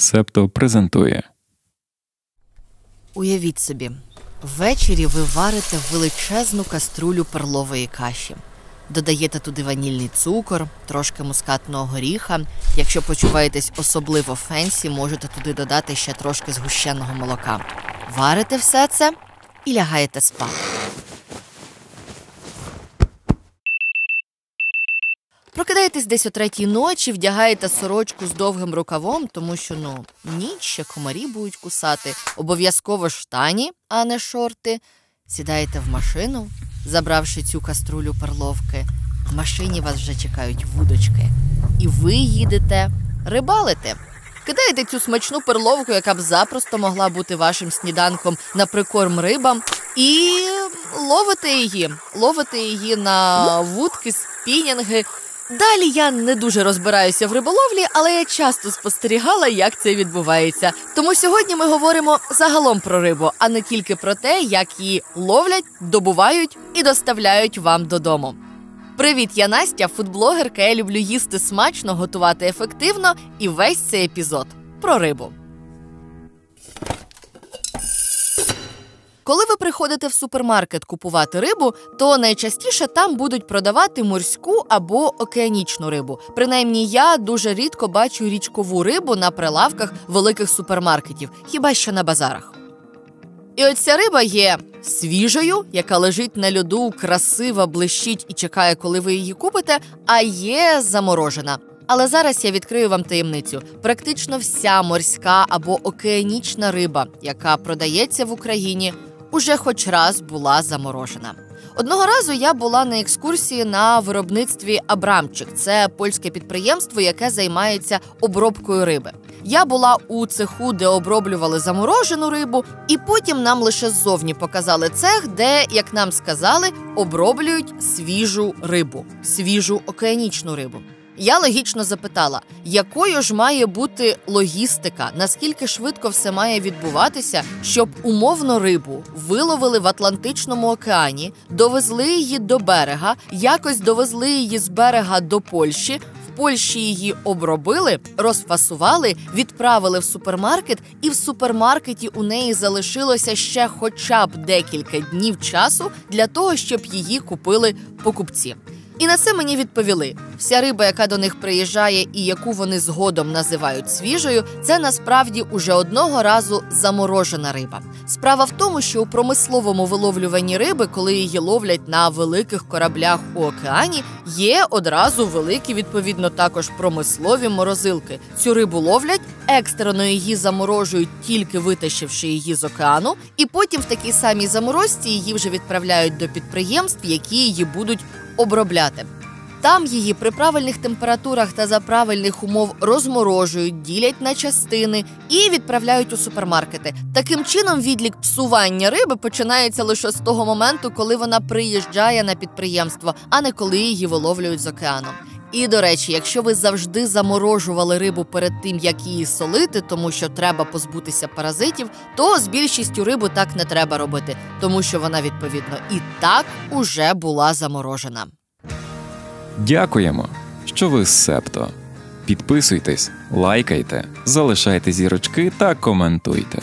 Септо презентує. Уявіть собі, ввечері ви варите величезну каструлю перлової каші. Додаєте туди ванільний цукор, трошки мускатного горіха. Якщо почуваєтесь особливо фенсі, можете туди додати ще трошки згущеного молока. Варите все це і лягаєте спати. Прокидаєтесь десь о третій ночі, вдягаєте сорочку з довгим рукавом, тому що ну ніч ще комарі будуть кусати. Обов'язково штані, а не шорти. Сідаєте в машину, забравши цю каструлю перловки. В машині вас вже чекають вудочки, і ви їдете рибалити. Кидаєте цю смачну перловку, яка б запросто могла бути вашим сніданком на прикорм рибам, і ловите її, ловите її на вудки, спінінги. Далі я не дуже розбираюся в риболовлі, але я часто спостерігала, як це відбувається. Тому сьогодні ми говоримо загалом про рибу, а не тільки про те, як її ловлять, добувають і доставляють вам додому. Привіт, я Настя, фудблогерка. Я люблю їсти смачно, готувати ефективно і весь цей епізод про рибу. Коли ви приходите в супермаркет купувати рибу, то найчастіше там будуть продавати морську або океанічну рибу. Принаймні, я дуже рідко бачу річкову рибу на прилавках великих супермаркетів, хіба що на базарах. І от ця риба є свіжою, яка лежить на льоду, красива, блищить і чекає, коли ви її купите, а є заморожена. Але зараз я відкрию вам таємницю. Практично вся морська або океанічна риба, яка продається в Україні, уже хоч раз була заморожена. Одного разу я була на екскурсії на виробництві Абрамчик. Це польське підприємство, яке займається обробкою риби. Я була у цеху, де оброблювали заморожену рибу, і потім нам лише ззовні показали цех, де, як нам сказали, оброблюють свіжу рибу, свіжу океанічну рибу. Я логічно запитала, якою ж має бути логістика, наскільки швидко все має відбуватися, щоб умовно рибу виловили в Атлантичному океані, довезли її до берега, якось довезли її з берега до Польщі. Польщі її обробили, розфасували, відправили в супермаркет, і в супермаркеті у неї залишилося ще хоча б декілька днів часу для того, щоб її купили покупці. І на це мені відповіли: вся риба, яка до них приїжджає і яку вони згодом називають свіжою, це насправді уже одного разу заморожена риба. Справа в тому, що у промисловому виловлюванні риби, коли її ловлять на великих кораблях у океані, є одразу великі, відповідно, також промислові морозилки. Цю рибу ловлять, екстрено її заморожують, тільки витащивши її з океану, і потім в такій самій заморозці її вже відправляють до підприємств, які її будуть обробляти. Там її при правильних температурах та за правильних умов розморожують, ділять на частини і відправляють у супермаркети. Таким чином, відлік псування риби починається лише з того моменту, коли вона приїжджає на підприємство, а не коли її виловлюють з океану. І до речі, якщо ви завжди заморожували рибу перед тим, як її солити, тому що треба позбутися паразитів, то з більшістю рибу так не треба робити, тому що вона відповідно і так уже була заморожена. Дякуємо, що ви з Септо. Підписуйтесь, лайкайте, залишайте зірочки та коментуйте.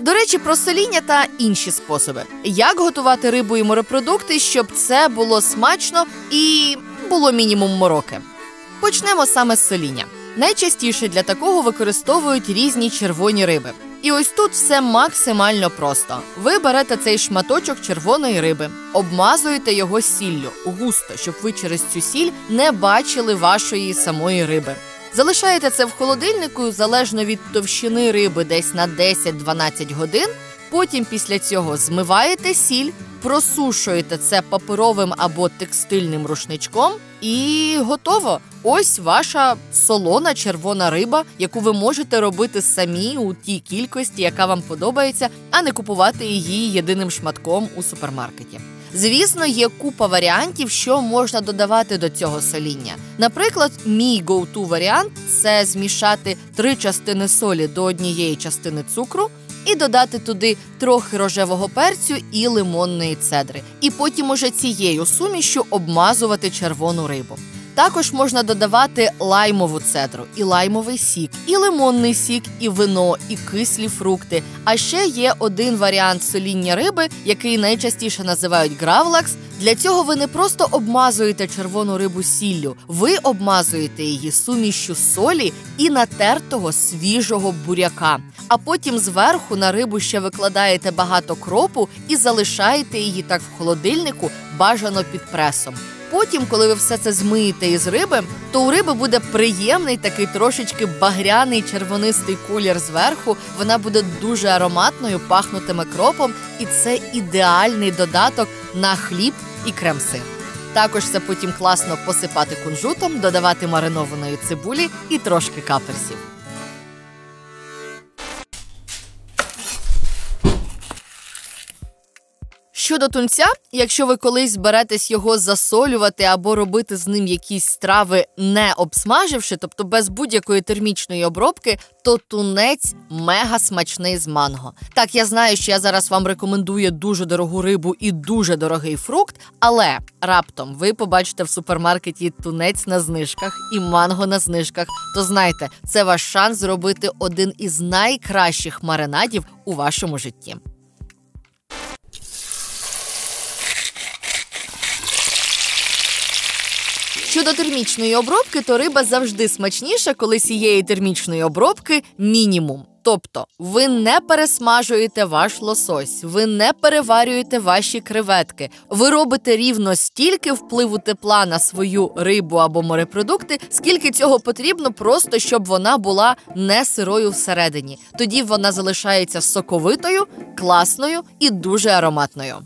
До речі, про соління та інші способи. Як готувати рибу і морепродукти, щоб це було смачно і було мінімум мороки. Почнемо саме з соління. Найчастіше для такого використовують різні червоні риби. І ось тут все максимально просто. Ви берете цей шматочок червоної риби, обмазуєте його сіллю густо, щоб ви через цю сіль не бачили вашої самої риби. Залишаєте це в холодильнику залежно від товщини риби, десь на 10-12 годин. Потім після цього змиваєте сіль, просушуєте це паперовим або текстильним рушничком, і готово. Ось ваша солона червона риба, яку ви можете робити самі у тій кількості, яка вам подобається, а не купувати її єдиним шматком у супермаркеті. Звісно, є купа варіантів, що можна додавати до цього соління. Наприклад, мій go-to варіант це змішати три частини солі до однієї частини цукру. І додати туди трохи рожевого перцю і лимонної цедри. І потім уже цією сумішю обмазувати червону рибу. Також можна додавати лаймову цедру, і лаймовий сік, і лимонний сік, і вино, і кислі фрукти. А ще є один варіант соління риби, який найчастіше називають гравлакс. Для цього ви не просто обмазуєте червону рибу сіллю, ви обмазуєте її сумішю солі і натертого свіжого буряка. А потім зверху на рибу ще викладаєте багато кропу і залишаєте її так в холодильнику, бажано під пресом. Потім, коли ви все це змиєте із риби, то у риби буде приємний такий трошечки багряний червонистий колір зверху. Вона буде дуже ароматною, пахнутиме кропом, і це ідеальний додаток на хліб і крем-сир. Також це потім класно посипати кунжутом, додавати маринованої цибулі і трошки каперсів. Щодо тунця, якщо ви колись зберетесь його засолювати або робити з ним якісь страви, не обсмаживши, тобто без будь-якої термічної обробки, то тунець мега смачний з манго. Так, я знаю, що я зараз вам рекомендую дуже дорогу рибу і дуже дорогий фрукт, але раптом ви побачите в супермаркеті тунець на знижках і манго на знижках. То знайте, це ваш шанс зробити один із найкращих маринадів у вашому житті. Щодо термічної обробки, то риба завжди смачніша, коли цієї термічної обробки мінімум. Тобто ви не пересмажуєте ваш лосось, ви не переварюєте ваші креветки, ви робите рівно стільки впливу тепла на свою рибу або морепродукти, скільки цього потрібно, просто щоб вона була не сирою всередині. Тоді вона залишається соковитою, класною і дуже ароматною.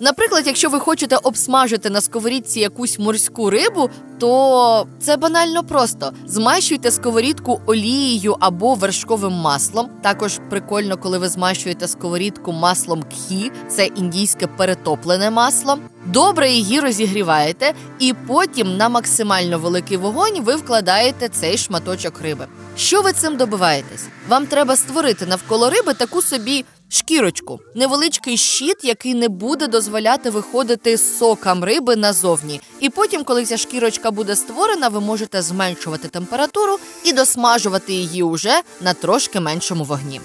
Наприклад, якщо ви хочете обсмажити на сковорідці якусь морську рибу, то це банально просто. Змащуйте сковорідку олією або вершковим маслом. Також прикольно, коли ви змащуєте сковорідку маслом кхі, це індійське перетоплене масло. Добре її розігріваєте, і потім на максимально великий вогонь ви вкладаєте цей шматочок риби. Що ви цим добиваєтесь? Вам треба створити навколо риби таку собі шкірочку, невеличкий щит, який не буде дозволяти виходити сокам риби назовні. І потім, коли ця шкірочка буде створена, ви можете зменшувати температуру і досмажувати її уже на трошки меншому вогні.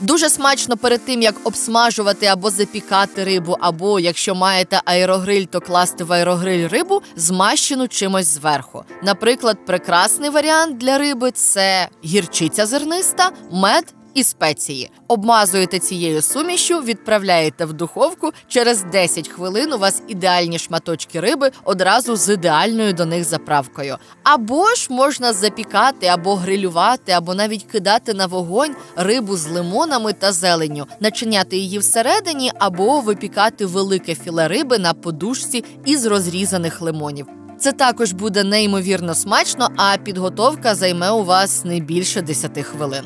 Дуже смачно перед тим, як обсмажувати або запікати рибу, або якщо маєте аерогриль, то класти в аерогриль рибу, змащену чимось зверху. Наприклад, прекрасний варіант для риби це гірчиця зерниста, мед і спеції. Обмазуєте цією сумішю, відправляєте в духовку. Через 10 хвилин у вас ідеальні шматочки риби одразу з ідеальною до них заправкою. Або ж можна запікати, або грилювати, або навіть кидати на вогонь рибу з лимонами та зеленню, начиняти її всередині, або випікати велике філе риби на подушці із розрізаних лимонів. Це також буде неймовірно смачно, а підготовка займе у вас не більше 10 хвилин.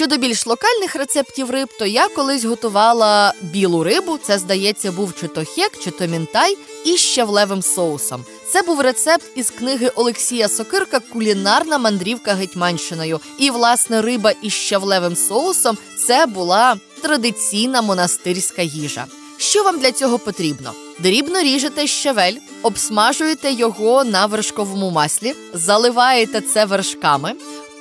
Щодо більш локальних рецептів риб, то я колись готувала білу рибу. Це здається, був чи то хек, чи то мінтай із щавлевим соусом. Це був рецепт із книги Олексія Сокирка Кулінарна мандрівка Гетьманщиною. І власне риба із щавлевим соусом це була традиційна монастирська їжа. Що вам для цього потрібно? Дрібно ріжете щавель, обсмажуєте його на вершковому маслі, заливаєте це вершками.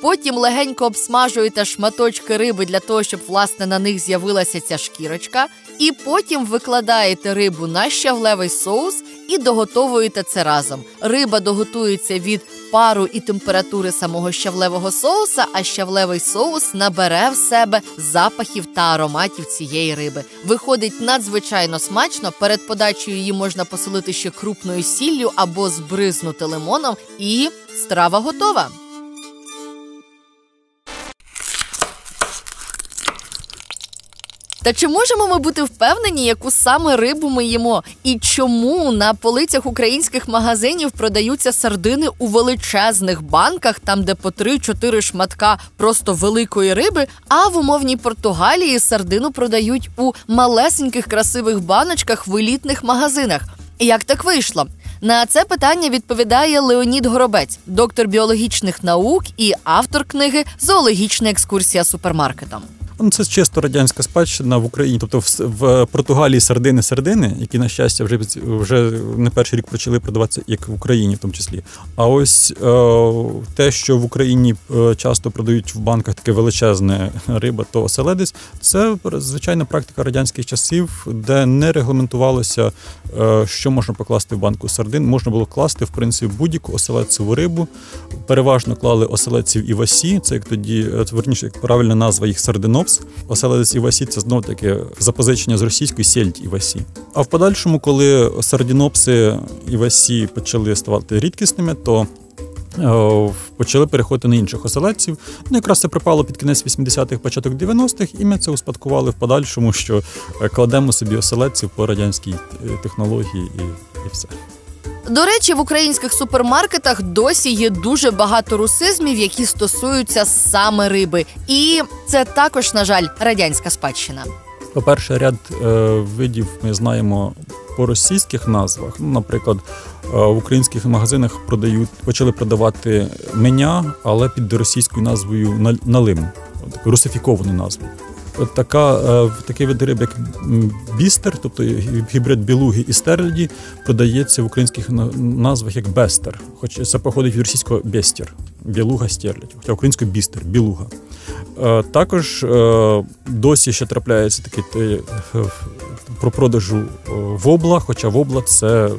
Потім легенько обсмажуєте шматочки риби для того, щоб власне на них з'явилася ця шкірочка. І потім викладаєте рибу на щавлевий соус і доготовуєте це разом. Риба доготується від пару і температури самого щавлевого соуса, а щавлевий соус набере в себе запахів та ароматів цієї риби. Виходить надзвичайно смачно. Перед подачею її можна посолити ще крупною сіллю або збризнути лимоном, і страва готова. Та чи можемо ми бути впевнені, яку саме рибу ми їмо? І чому на полицях українських магазинів продаються сардини у величезних банках, там де по 3-4 шматка просто великої риби, а в умовній Португалії сардину продають у малесеньких красивих баночках в елітних магазинах? Як так вийшло? На це питання відповідає Леонід Горобець, доктор біологічних наук і автор книги Зоологічна екскурсія супермаркетом. Ну, Це чисто радянська спадщина в Україні. Тобто в, в Португалії сардини сардини, які, на щастя, вже вже не перший рік почали продаватися, як в Україні, в тому числі. А ось е, те, що в Україні е, часто продають в банках таке величезне риба, то оселедець, це звичайна практика радянських часів, де не регламентувалося, що можна покласти в банку сардин. Можна було класти в принципі будь-яку оселедцеву рибу. Переважно клали оселедців і васі. Це як тоді е, верніше, як правильна назва їх сардинопс. Оселедець васі це знов таки запозичення з російської сельдь і васі. А в подальшому, коли сардинопси і васі почали ставати рідкісними, то е, Почали переходити на інших оселедців. Ну, якраз це припало під кінець 80-х, початок 90-х, і ми це успадкували в подальшому, що е, кладемо собі оселедців по радянській технології і, і все. До речі, в українських супермаркетах досі є дуже багато русизмів, які стосуються саме риби, і це також, на жаль, радянська спадщина. По перше, ряд е, видів ми знаємо по російських назвах. Ну, наприклад, е, в українських магазинах продають почали продавати меня, але під російською назвою налим, таку русифіковану назву така, е, такий вид риби, як бістер, тобто гібрид білуги і стерліді, продається в українських назвах як бестер. Хоч це походить від російського бестер, білуга стерлядь, хоча українською бістер, білуга. Е, також е, досі ще трапляється такий про продажу вобла, хоча вобла це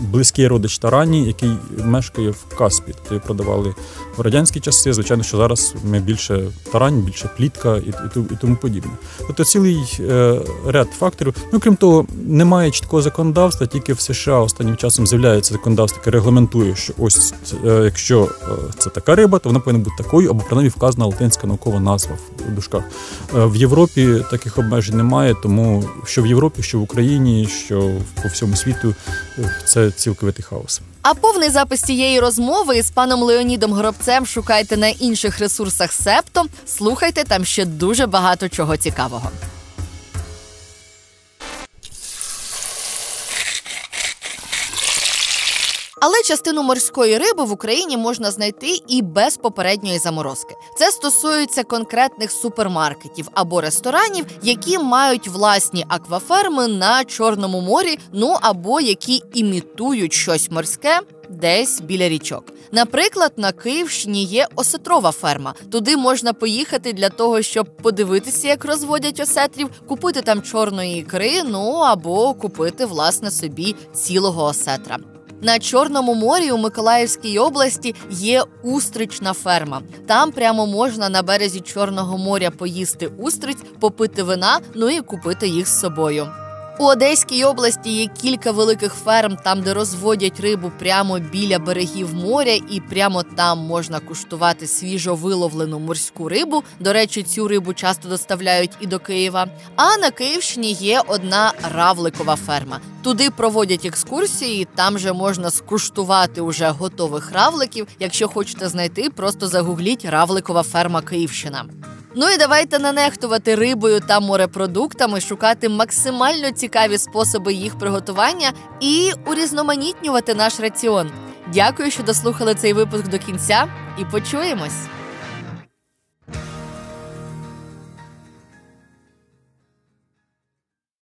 близький родич тарані, який мешкає в Каспі. Тобто продавали в радянські часи. Звичайно, що зараз ми більше тарань, більше плітка і і, тому подібне. Тобто цілий е, ряд факторів. Ну крім того, немає чіткого законодавства, тільки в США останнім часом з'являється законодавство, яке регламентує, що ось е, якщо е, це така риба, то вона повинна бути такою, або принаймні вказана латинська наукова назва в дужках. В Європі таких обмежень немає, тому що в Європі, що в Україні, що по всьому світу е, це цілковитий хаос. А повний запис цієї розмови з паном Леонідом Горобцем шукайте на інших ресурсах Септо. Слухайте там ще дуже багато чого цікавого. Але частину морської риби в Україні можна знайти і без попередньої заморозки. Це стосується конкретних супермаркетів або ресторанів, які мають власні акваферми на Чорному морі, ну або які імітують щось морське. Десь біля річок. Наприклад, на Київщині є осетрова ферма. Туди можна поїхати для того, щоб подивитися, як розводять осетрів, купити там чорної ікри, ну або купити власне собі цілого осетра. На Чорному морі у Миколаївській області є устрична ферма. Там прямо можна на березі Чорного моря поїсти устриць, попити вина, ну і купити їх з собою. У Одеській області є кілька великих ферм, там де розводять рибу прямо біля берегів моря, і прямо там можна куштувати свіжо виловлену морську рибу. До речі, цю рибу часто доставляють і до Києва. А на Київщині є одна равликова ферма. Туди проводять екскурсії, там же можна скуштувати уже готових равликів. Якщо хочете знайти, просто загугліть равликова ферма Київщина. Ну і давайте не нехтувати рибою та морепродуктами, шукати максимально цікаві способи їх приготування і урізноманітнювати наш раціон. Дякую, що дослухали цей випуск до кінця, і почуємось.